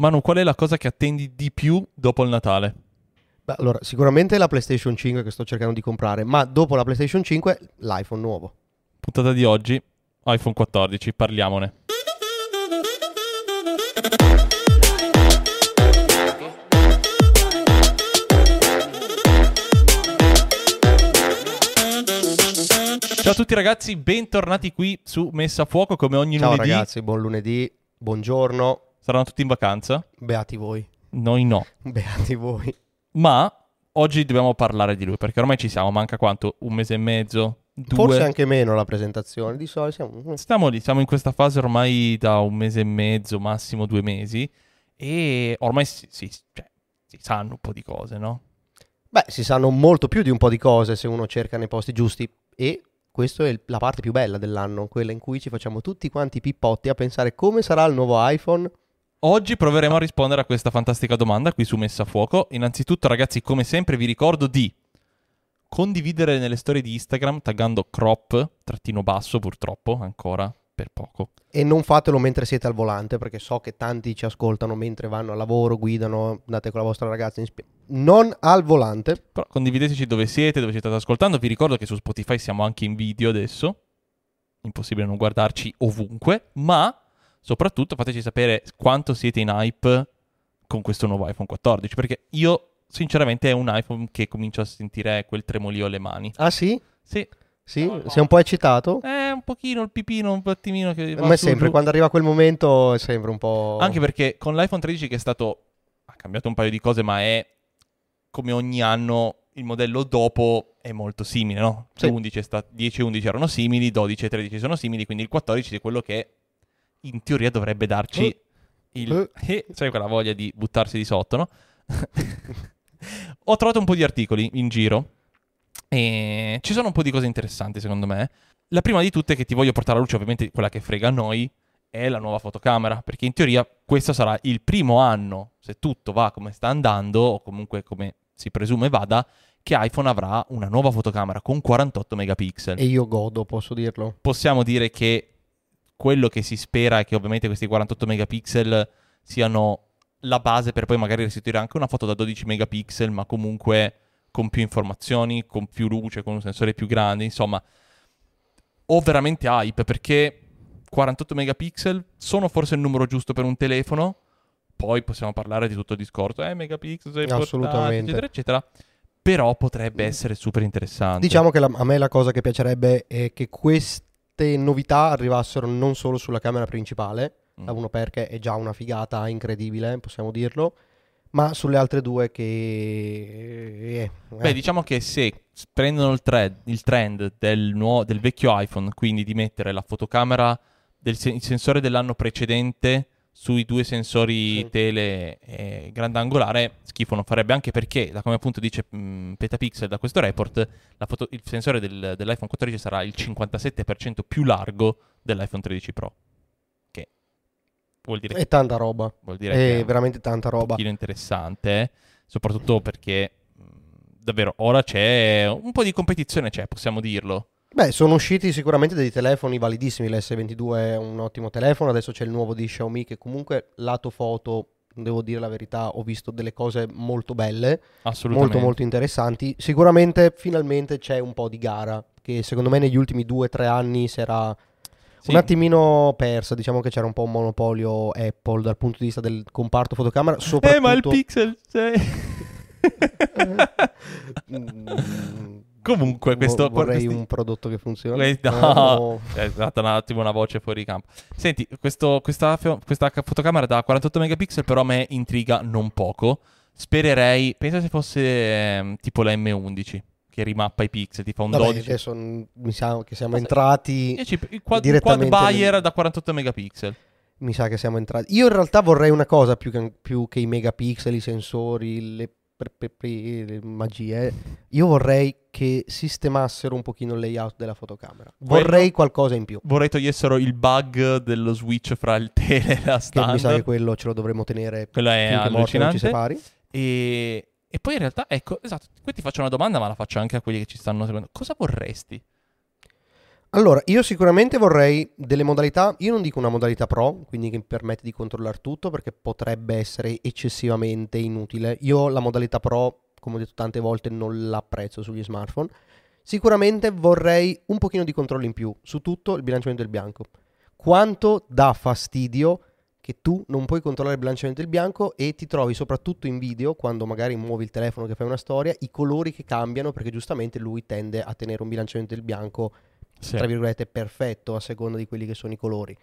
Manu, qual è la cosa che attendi di più dopo il Natale? Beh, allora, sicuramente la PlayStation 5 che sto cercando di comprare, ma dopo la PlayStation 5 l'iPhone nuovo. Puntata di oggi, iPhone 14, parliamone. Ciao a tutti ragazzi, bentornati qui su Messa a Fuoco come ogni Ciao lunedì. ragazzi, buon lunedì, buongiorno, Saranno tutti in vacanza? beati voi, Noi no. beati voi. Ma oggi dobbiamo parlare di lui perché ormai ci siamo, manca quanto? Un mese e mezzo? Due? Forse anche meno la presentazione, di solito siamo... Stiamo lì, siamo in questa fase ormai da un mese e mezzo, massimo due mesi, e ormai si, si- cioè, si sanno un po' di cose, no? Beh, si sanno molto più di un po' di cose se uno cerca nei posti giusti e questa è la parte più bella dell'anno, quella in cui ci facciamo tutti quanti pippotti a pensare come sarà il nuovo iPhone. Oggi proveremo a rispondere a questa fantastica domanda qui su Messa a Fuoco. Innanzitutto, ragazzi, come sempre vi ricordo di condividere nelle storie di Instagram taggando crop, trattino basso purtroppo, ancora per poco. E non fatelo mentre siete al volante, perché so che tanti ci ascoltano mentre vanno al lavoro, guidano, andate con la vostra ragazza in spiaggia. Non al volante. Però condivideteci dove siete, dove ci state ascoltando. Vi ricordo che su Spotify siamo anche in video adesso. Impossibile non guardarci ovunque. Ma soprattutto fateci sapere quanto siete in hype con questo nuovo iPhone 14. Perché io, sinceramente, è un iPhone che comincio a sentire quel tremolio alle mani. Ah sì? Sì, Sì? Sei un po' eccitato? è un pochino il pipino, un attimino che Ma è sempre, giù. quando arriva quel momento è sempre un po'... Anche perché con l'iPhone 13 che è stato... Ha cambiato un paio di cose, ma è come ogni anno il modello dopo è molto simile, no? Sì. 11 è sta- 10 e 11 erano simili, 12 e 13 sono simili, quindi il 14 è quello che in teoria dovrebbe darci Eh. il... Eh, sai quella voglia di buttarsi di sotto, no? Ho trovato un po' di articoli in giro e ci sono un po' di cose interessanti secondo me. La prima di tutte che ti voglio portare alla luce, ovviamente quella che frega a noi, è la nuova fotocamera, perché in teoria questo sarà il primo anno, se tutto va come sta andando, o comunque come si presume vada, che iPhone avrà una nuova fotocamera con 48 megapixel. E io godo, posso dirlo. Possiamo dire che quello che si spera è che ovviamente questi 48 megapixel siano la base per poi magari restituire anche una foto da 12 megapixel, ma comunque con più informazioni, con più luce, con un sensore più grande, insomma, ho veramente hype perché 48 megapixel sono forse il numero giusto per un telefono. Poi possiamo parlare di tutto il discorso, eh, megapixel, Assolutamente. eccetera, eccetera. Però potrebbe essere super interessante. Diciamo che la- a me la cosa che piacerebbe è che queste novità arrivassero non solo sulla camera principale, Mm. la 1 perché è già una figata incredibile, possiamo dirlo, ma sulle altre due che... eh, Beh, eh, diciamo che se prendono il, thread- il trend del, nuo- del vecchio iPhone, quindi di mettere la fotocamera del sen- sensore dell'anno precedente sui due sensori Sì. tele e grandangolare, schifo non farebbe anche perché, da come appunto dice mh, Petapixel da questo report, la foto- il sensore del- dell'iPhone 14 sarà il 57% più largo dell'iPhone 13 Pro. Che vuol dire, è tanta roba, vuol dire che è è veramente tanta un roba. pochino interessante, eh. soprattutto perché mh, davvero ora c'è un po' di competizione, c'è, possiamo dirlo. Beh, sono usciti sicuramente dei telefoni validissimi, l'S22 è un ottimo telefono, adesso c'è il nuovo di Xiaomi che comunque lato foto, devo dire la verità, ho visto delle cose molto belle, molto molto interessanti. Sicuramente finalmente c'è un po' di gara che secondo me negli ultimi due o tre anni si era Sì. un attimino persa, diciamo che c'era un po' un monopolio Apple dal punto di vista del comparto fotocamera, soprattutto Eh, ma il Pixel sei- Mm, Comunque, questo- vo- vorrei questi- un prodotto che funziona. Que- no. Oh. È stata un attimo una voce fuori campo. Senti, questo- questa, questa ca- fotocamera da 48 megapixel però a me intriga non poco. Spererei, pensa se fosse ehm, tipo la M11 che rimappa i pixel, ti fa un Vabbè, 12. adesso mi sa che siamo entrati. Il quad, quad nel- da 48 megapixel. Mi sa che siamo entrati. Io in realtà vorrei una cosa più che, più che i megapixel, i sensori, le, per- per- per- le magie. Io vorrei che sistemassero un pochino il layout della fotocamera. Vorrei qualcosa in più. Vorrei togliessero il bug dello switch fra il tele e la Che standard. mi sa che quello ce lo dovremmo tenere Quello è non ci allucinante. separi. E, e poi in realtà, ecco, esatto, qui ti faccio una domanda, ma la faccio anche a quelli che ci stanno seguendo. Cosa vorresti? Allora, io sicuramente vorrei delle modalità, io non dico una modalità pro, quindi che mi permette di controllare tutto, perché potrebbe essere eccessivamente inutile. Io la modalità pro, come ho detto tante volte, non l'apprezzo sugli smartphone. Sicuramente vorrei un pochino di controllo in più su tutto il bilanciamento del bianco. Quanto dà fastidio che tu non puoi controllare il bilanciamento del bianco e ti trovi soprattutto in video, quando magari muovi il telefono che fai una storia, i colori che cambiano perché giustamente lui tende a tenere un bilanciamento del bianco Sì. tra virgolette perfetto a seconda di quelli che sono i colori.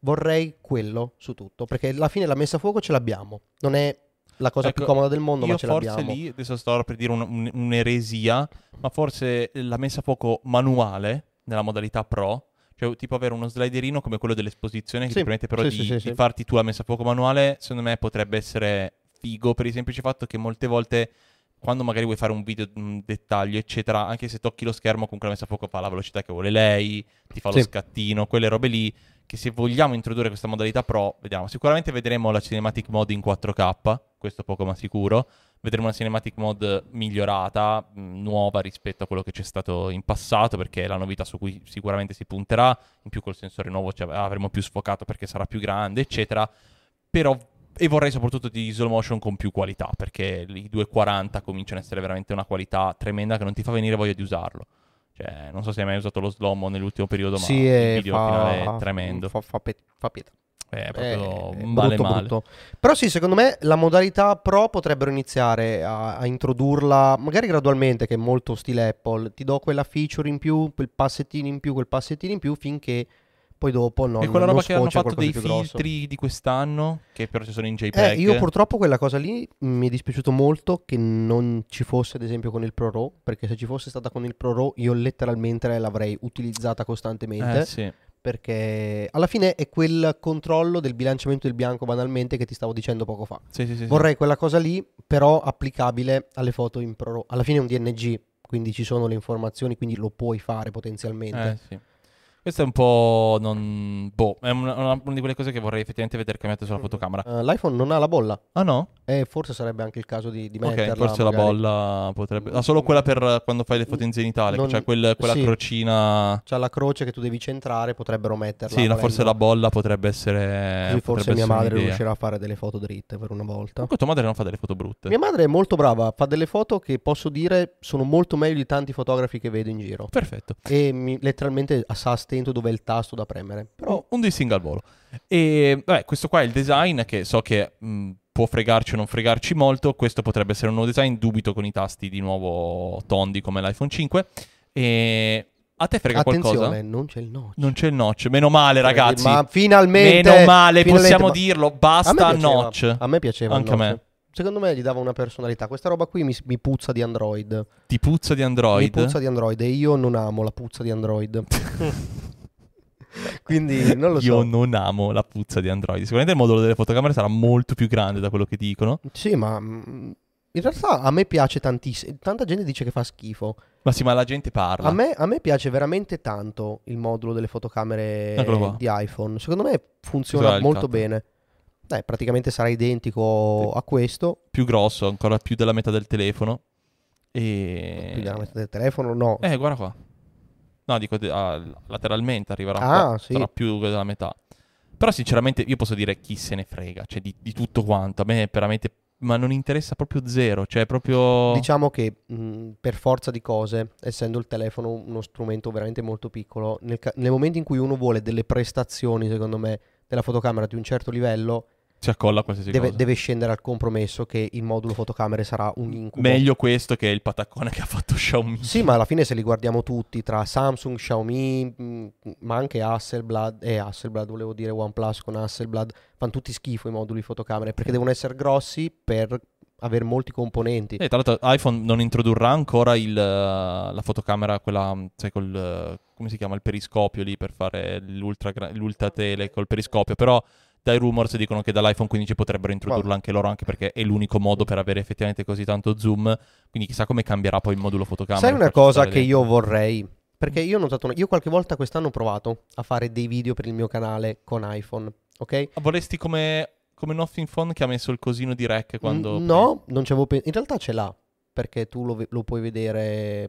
Vorrei quello su tutto, perché alla fine la messa a fuoco ce l'abbiamo. Non è la cosa più Ecco, comoda del mondo, ma ce forse l'abbiamo. lì, adesso sto per dire un- un- un'eresia, ma forse la messa a fuoco manuale nella modalità pro, cioè tipo avere uno sliderino come quello dell'esposizione che Sì, ti permette però sì, di, sì, di farti tu la messa a fuoco manuale, secondo me potrebbe essere figo per il semplice fatto che molte volte quando magari vuoi fare un video, un dettaglio, eccetera, anche se tocchi lo schermo, comunque la messa a fuoco fa la velocità che vuole lei, ti fa lo Sì. scattino, quelle robe lì, che se vogliamo introdurre questa modalità pro, vediamo, sicuramente vedremo la cinematic mode in 4K, questo poco ma sicuro, vedremo una cinematic mode migliorata, mh, nuova rispetto a quello che c'è stato in passato, perché è la novità su cui sicuramente si punterà, in più col sensore nuovo cioè, avremo più sfocato perché sarà più grande, eccetera, però e vorrei soprattutto di slow motion con più qualità, perché i 240 cominciano ad essere veramente una qualità tremenda che non ti fa venire voglia di usarlo. Cioè, non so se hai mai usato lo slow mo nell'ultimo periodo, ma sì, il e video fa, finale è tremendo. Fa, fa, pe- fa pietà. È proprio Eh, male brutto, male. brutto. Però sì, secondo me la modalità pro potrebbero iniziare a, a introdurla, magari gradualmente, che è molto stile Apple. Ti do quella feature in più, quel passettino in più, quel passettino in più, finché poi dopo non, e quella roba che hanno fatto dei filtri di quest'anno, che però ci sono in JPEG. Eh, io purtroppo quella cosa lì mi è dispiaciuto molto che non ci fosse ad esempio con il Pro Raw, perché se ci fosse stata con il Pro Raw io letteralmente l'avrei utilizzata costantemente, Eh, sì. perché alla fine è quel controllo del bilanciamento del bianco banalmente che ti stavo dicendo poco fa. Sì, sì, sì, sì. Vorrei quella cosa lì, però applicabile alle foto in Pro Raw. Alla fine è un DNG, quindi ci sono le informazioni, quindi lo puoi fare potenzialmente. Eh, sì. Questo è un po'. Non... Boh, è una, una- una di quelle cose che vorrei effettivamente vedere cambiate sulla fotocamera. Eh, L'iPhone non ha la bolla, Ah no? e forse sarebbe anche il caso di, di metterla. Ok, forse la magari. bolla potrebbe. Ah, solo quella per quando fai le foto in zenitale, Non- che c'è quel- quella sì. crocina. C'ha la croce che tu devi centrare, potrebbero metterla. Sì, la- volendo. forse la bolla potrebbe essere. Così forse potrebbe mia madre un'idea. riuscirà a fare delle foto dritte per una volta. Comunque tua madre non fa delle foto brutte. Mia madre è molto brava, fa delle foto che posso dire sono molto meglio di tanti fotografi che vedo in giro. Perfetto. E mi- letteralmente sa a stento dove è il tasto da premere. Però Un, un dissing al volo. E vabbè, questo qua è il design che so che mh, può fregarci o non fregarci molto. Questo potrebbe essere un nuovo design. Dubito con i tasti di nuovo tondi come l'iPhone 5. E a te frega attenzione, qualcosa? non c'è il notch. Non c'è il notch. Meno male, ragazzi. Ma finalmente Meno male, finalmente, possiamo ma- dirlo. a Basta piaceva, notch. A me piaceva Anche a me. Secondo me gli dava una personalità. Questa roba qui mi, mi puzza di Android. Ti puzza di Android. Mi puzza di Android e io non amo la puzza di Android. Quindi non lo so. Io non amo la puzza di Android. Sicuramente il modulo delle fotocamere sarà molto più grande da quello che dicono. Sì, ma mm, in realtà a me piace tantissimo. Tanta gente dice che fa schifo. Ma sì, ma la gente parla. A me, a me piace veramente tanto il modulo delle fotocamere di iPhone. Secondo me funziona il molto bene. Eh, praticamente sarà identico a questo. Più grosso, ancora più della metà del telefono. E... Più della metà del telefono, no. Eh, guarda qua. No, dico ah, lateralmente arriverà Ah, qua. sì. Sarà più della metà. Però sinceramente io posso dire chi se ne frega, cioè di, di tutto quanto. A me veramente... Ma non interessa proprio zero, cioè proprio... Diciamo che mh, per forza di cose, essendo il telefono uno strumento veramente molto piccolo, nel, ca- nel momento in cui uno vuole delle prestazioni, secondo me, della fotocamera di un certo livello, Si accolla qualsiasi deve, cosa. deve scendere al compromesso che il modulo fotocamere sarà un incubo. Meglio questo che il pataccone che ha fatto Xiaomi. Sì, ma alla fine se li guardiamo tutti, tra Samsung, Xiaomi, mh, ma anche Hasselblad, e Hasselblad, volevo dire OnePlus con Hasselblad, fanno tutti schifo i moduli fotocamere, perché devono essere grossi per avere molti componenti. E tra l'altro iPhone non introdurrà ancora il, uh, la fotocamera, quella, sai, col, uh, come si chiama, il periscopio lì per fare l'ultra, l'ultra tele col periscopio, però dai rumors dicono che dall'iPhone 15 potrebbero introdurla Guarda. anche loro, anche perché è l'unico modo per avere effettivamente così tanto zoom, quindi chissà come cambierà poi il modulo fotocamera. Sai una cosa che dentro. io vorrei? Perché io ho notato, una- io qualche volta quest'anno ho provato a fare dei video per il mio canale con iPhone, ok? Ah, Vorresti come, come Nothing Phone che ha messo il cosino di rec quando... Mm, No, non ci avevo pensato. In realtà ce l'ha, perché tu lo, ve- lo puoi vedere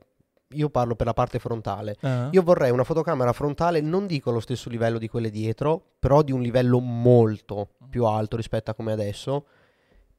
io parlo per la parte frontale. Ah. Io vorrei una fotocamera frontale, non dico allo stesso livello di quelle dietro, però di un livello molto più alto rispetto a come adesso,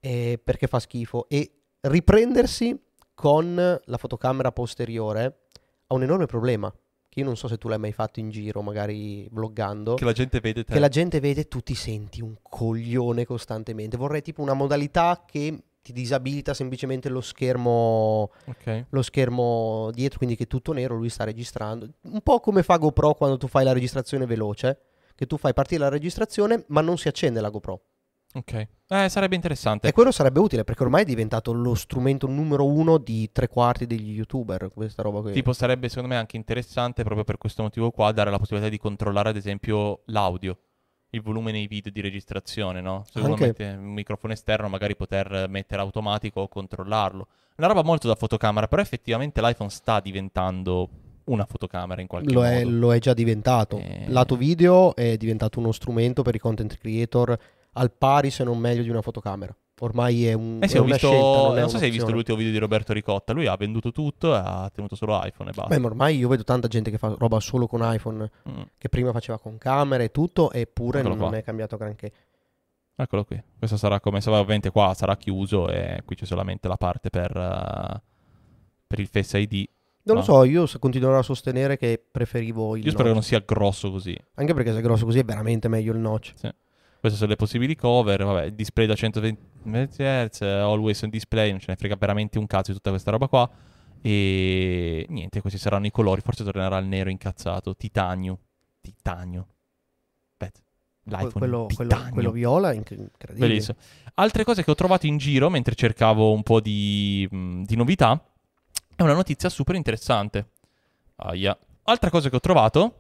eh, perché fa schifo. E riprendersi con la fotocamera posteriore ha un enorme problema, che io non so se tu l'hai mai fatto in giro, magari vloggando. Che la gente vede te. Che la gente vede, tu ti senti un coglione costantemente. Vorrei tipo una modalità che ti disabilita semplicemente lo schermo, Ok. lo schermo dietro, quindi che è tutto nero, lui sta registrando. Un po' come fa GoPro quando tu fai la registrazione veloce, che tu fai partire la registrazione ma non si accende la GoPro. Ok. Eh, sarebbe interessante. E quello sarebbe utile perché ormai è diventato lo strumento numero uno di tre quarti degli youtuber, questa roba qui. Tipo, sarebbe secondo me anche interessante proprio per questo motivo qua dare la possibilità di controllare, ad esempio, l'audio, il volume nei video di registrazione, no? Se uno Anche- mette un microfono esterno, magari poter mettere automatico o controllarlo. Una roba molto da fotocamera, però effettivamente l'iPhone sta diventando una fotocamera in qualche Lo modo. è, lo è già diventato. Eh. Lato video è diventato uno strumento per i content creator al pari se non meglio di una fotocamera. Ormai è, un, Eh sì, è ho una visto, scelta, non, non so se hai visto l'ultimo video di Roberto Ricotta, lui ha venduto tutto e ha tenuto solo iPhone e basta. Beh, ma ormai io vedo tanta gente che fa roba solo con iPhone, Mm, che prima faceva con camera e tutto, eppure Eccolo non qua. è cambiato granché. Eccolo qui. Questo sarà come se ovviamente qua sarà chiuso e qui c'è solamente la parte per, eh, per il Face ID. Non No. lo so, io continuerò a sostenere che preferivo il Io spero che non notch. sia grosso così. Anche perché se è grosso così è veramente meglio il notch. Queste sono le possibili cover. Vabbè, display da 120 Hz, always on display, non ce ne frega veramente un cazzo di tutta questa roba qua. E niente, questi saranno i colori. Forse tornerà il nero incazzato. Titanio. Titanio. Aspetta. L'iPhone quello, quello- quello viola, inc- incredibile. Bellissimo. Altre cose che ho trovato in giro mentre cercavo un po' di, mh, di novità è una notizia super interessante. Aia. Altra cosa che ho trovato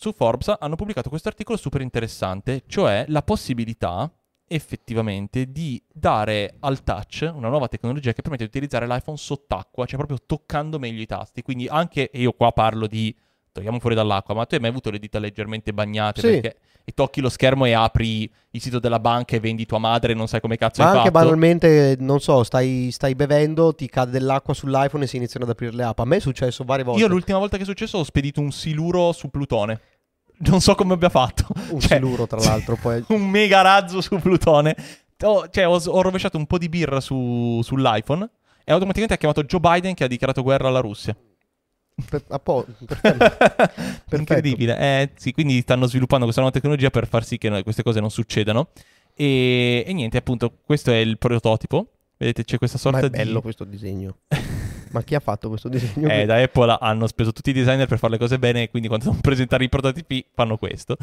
su Forbes hanno pubblicato questo articolo super interessante, cioè la possibilità effettivamente di dare al touch una nuova tecnologia che permette di utilizzare l'iPhone sott'acqua, cioè proprio toccando meglio i tasti. Quindi anche io qua parlo di togliamo fuori dall'acqua, ma tu hai mai avuto le dita leggermente bagnate Sì. perché e tocchi lo schermo e apri il sito della banca e vendi tua madre e non sai come cazzo Ma hai anche fatto? banalmente, non so, stai, stai bevendo, ti cade dell'acqua sull'iPhone e si iniziano ad aprire le app. A me è successo varie volte. Io l'ultima volta che è successo ho spedito un siluro su Plutone. Non so come abbia fatto. Un Cioè, siluro, tra l'altro, poi... un mega razzo su Plutone. Ho, cioè, ho, ho rovesciato un po' di birra su- sull'iPhone e automaticamente ha chiamato Joe Biden che ha dichiarato guerra alla Russia. Per, po-. Incredibile. Eh, sì, quindi stanno sviluppando questa nuova tecnologia per far sì che queste cose non succedano. E, e niente, appunto, questo è il prototipo. Vedete, c'è questa Ma sorta è bello di... questo disegno. Ma chi ha fatto questo disegno? Eh, da Apple hanno speso tutti i designer per fare le cose bene, quindi quando devono presentare i prototipi fanno questo.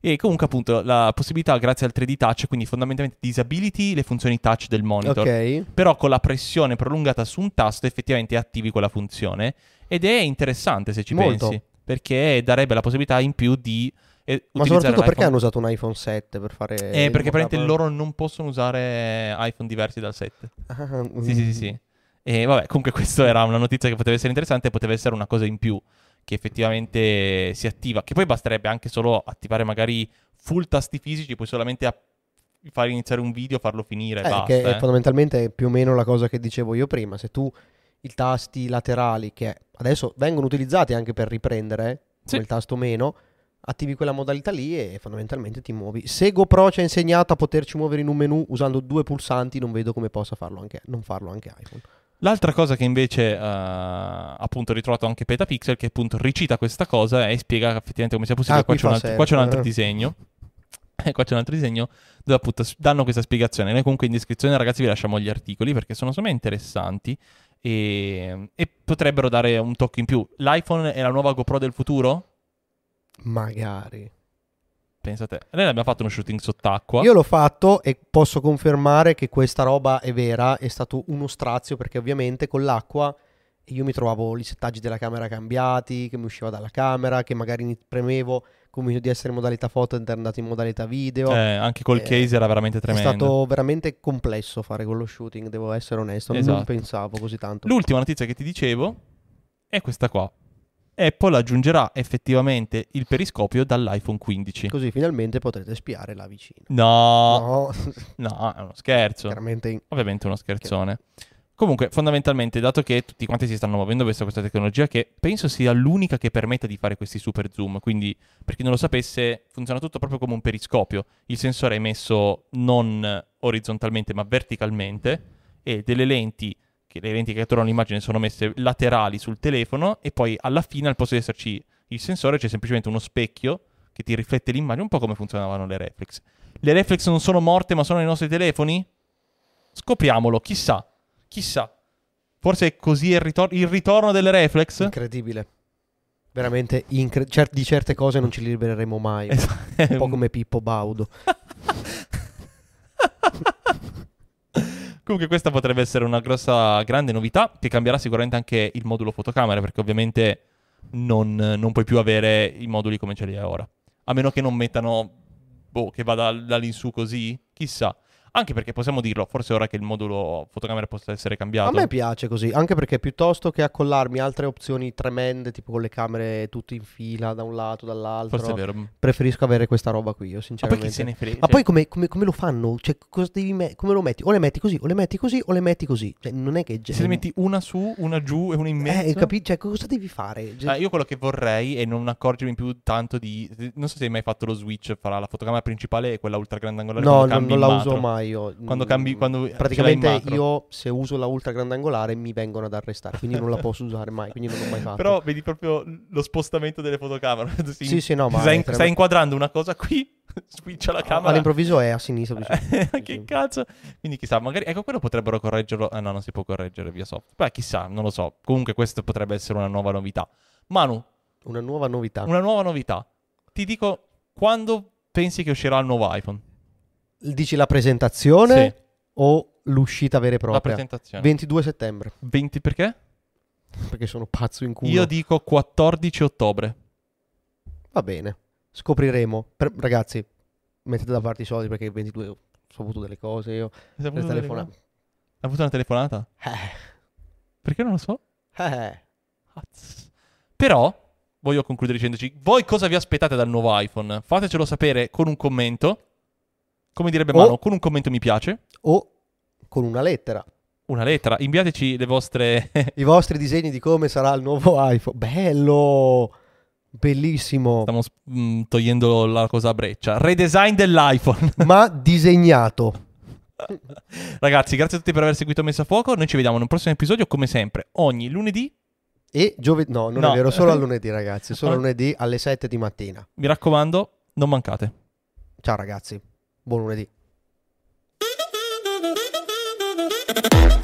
E comunque, appunto, la possibilità, grazie al 3D touch, quindi fondamentalmente disability le funzioni touch del monitor. Ok. Però con la pressione prolungata su un tasto effettivamente attivi quella funzione. Ed è interessante se ci Molto. pensi. Perché darebbe la possibilità in più di. eh, Ma soprattutto perché l'iPhone- hanno usato un iPhone 7 per fare... Eh, perché praticamente loro non possono usare iPhone diversi dal 7. Ah, Sì, sì, sì, sì. E vabbè, comunque questa era una notizia che poteva essere interessante e poteva essere una cosa in più che effettivamente si attiva, che poi basterebbe anche solo attivare magari full tasti fisici, puoi solamente a- fare iniziare un video, farlo finire Eh, basta. che è eh. fondamentalmente più o meno la cosa che dicevo io prima. Se tu i tasti laterali, che adesso vengono utilizzati anche per riprendere, Sì. come il tasto meno, attivi quella modalità lì e fondamentalmente ti muovi. Se GoPro ci ha insegnato a poterci muovere in un menu usando due pulsanti, non vedo come possa farlo anche, non farlo anche iPhone. L'altra cosa che invece eh, appunto ho ritrovato anche Petapixel, che appunto ricita questa cosa e spiega effettivamente come sia possibile. Ah, qua, c'è altro, qua c'è un altro eh. disegno. E qua c'è un altro disegno dove appunto danno questa spiegazione. Noi comunque in descrizione ragazzi vi lasciamo gli articoli perché sono secondo me interessanti e, e potrebbero dare un tocco in più. L'iPhone è la nuova GoPro del futuro? Magari. Pensate. Noi abbiamo fatto uno shooting sott'acqua. Io l'ho fatto e posso confermare che questa roba è vera, è stato uno strazio perché ovviamente con l'acqua io mi trovavo i settaggi della camera cambiati, che mi usciva dalla camera, che magari premevo come di essere in modalità foto è andato in modalità video. Eh, anche col Eh, case era veramente è tremendo. stato veramente complesso fare quello shooting, devo essere onesto, non Esatto. pensavo così tanto. L'ultima notizia che ti dicevo è questa qua. Apple aggiungerà effettivamente il periscopio dall'iPhone 15. Così finalmente potrete spiare là vicino. No, No, no, è uno scherzo. chiaramente in- Ovviamente uno scherzone. Comunque, fondamentalmente, dato che tutti quanti si stanno muovendo verso questa tecnologia, che penso sia l'unica che permetta di fare questi super zoom. Quindi, per chi non lo sapesse, funziona tutto proprio come un periscopio. Il sensore è messo non orizzontalmente, ma verticalmente, e delle lenti, che le lenti che catturano l'immagine sono messe laterali sul telefono, e poi alla fine, al posto di esserci il sensore, c'è semplicemente uno specchio che ti riflette l'immagine, un po' come funzionavano le reflex. Le reflex non sono morte, ma sono nei nostri telefoni? Scopriamolo, chissà. Chissà. Forse è così il, ritor- il ritorno delle reflex? Incredibile. Veramente incre- cer- di certe cose non ci libereremo mai. Esatto. Un po' come Pippo Baudo. Comunque questa potrebbe essere una grossa, grande novità che cambierà sicuramente anche il modulo fotocamera perché ovviamente non, non puoi più avere i moduli come ce li hai ora. A meno che non mettano, boh, che vada dall'insù così, chissà. Anche perché possiamo dirlo, forse ora che il modulo fotocamera possa essere cambiato. A me piace così, anche perché piuttosto che accollarmi altre opzioni tremende, tipo con le camere tutte in fila da un lato, dall'altro, Forse è vero. Ma preferisco avere questa roba qui, io poi sinceramente. chi se ne frega? Ma poi come, come- come lo fanno? Cioè, cosa devi me- come lo metti? O le metti così, o le metti così, o le metti così. Cioè, non è che... se ne metti una su, una giù e una in mezzo. Eh, capi- Cioè, cosa devi fare? Cioè, Ah, io quello che vorrei è non accorgermi più tanto di. Non so se hai mai fatto lo switch fra la fotocamera principale e quella ultra grandangolare. no, non, non la uso mai io. Quando Mm, cambi. Quando l'hai in Praticamente io se uso la ultra grandangolare mi vengono ad arrestare, quindi non la posso usare mai, quindi non l'ho mai fatto. Però vedi proprio lo spostamento delle fotocamere. Si- Sì, sì, no, ma stai, stai inquadrando una cosa qui, switcha la camera. all'improvviso è a sinistra. sinistra. che Sì. cazzo? Quindi chissà, magari ecco quello potrebbero correggerlo. Ah no, non si può correggere via software. Beh, chissà, non lo so. Comunque questa potrebbe essere una nuova novità. Manu, Una nuova novità. una nuova novità. Ti dico quando pensi che uscirà il nuovo iPhone? Dici la presentazione Sì, o l'uscita vera e la propria? presentazione. 22 settembre, 20 perché? perché sono pazzo in culo. Io dico 14 ottobre. Va bene, scopriremo. Per- ragazzi, mettete da parte i soldi perché il 22 ho saputo delle cose io. Hai avuto? Hai avuto una telefonata? Perché non lo so? Eh, Cazzo. Però voglio concludere dicendoci voi cosa vi aspettate dal nuovo iPhone? Fatecelo sapere con un commento. Come direbbe O- Manu, con un commento mi piace. o con una lettera. Una lettera. Inviateci le vostre I vostri disegni di come sarà il nuovo iPhone. Bello! Bellissimo. Stiamo mm, togliendo la cosa a breccia. Redesign dell'iPhone. Ma disegnato. Ragazzi, grazie a tutti per aver seguito Messa a Fuoco. Noi ci vediamo in un prossimo episodio, come sempre, ogni lunedì. E giovedì... No, non No. è vero, solo a lunedì ragazzi. Solo Ah. lunedì alle 7 di mattina. Mi raccomando, non mancate. Ciao ragazzi. Buon lunedì. Thank you.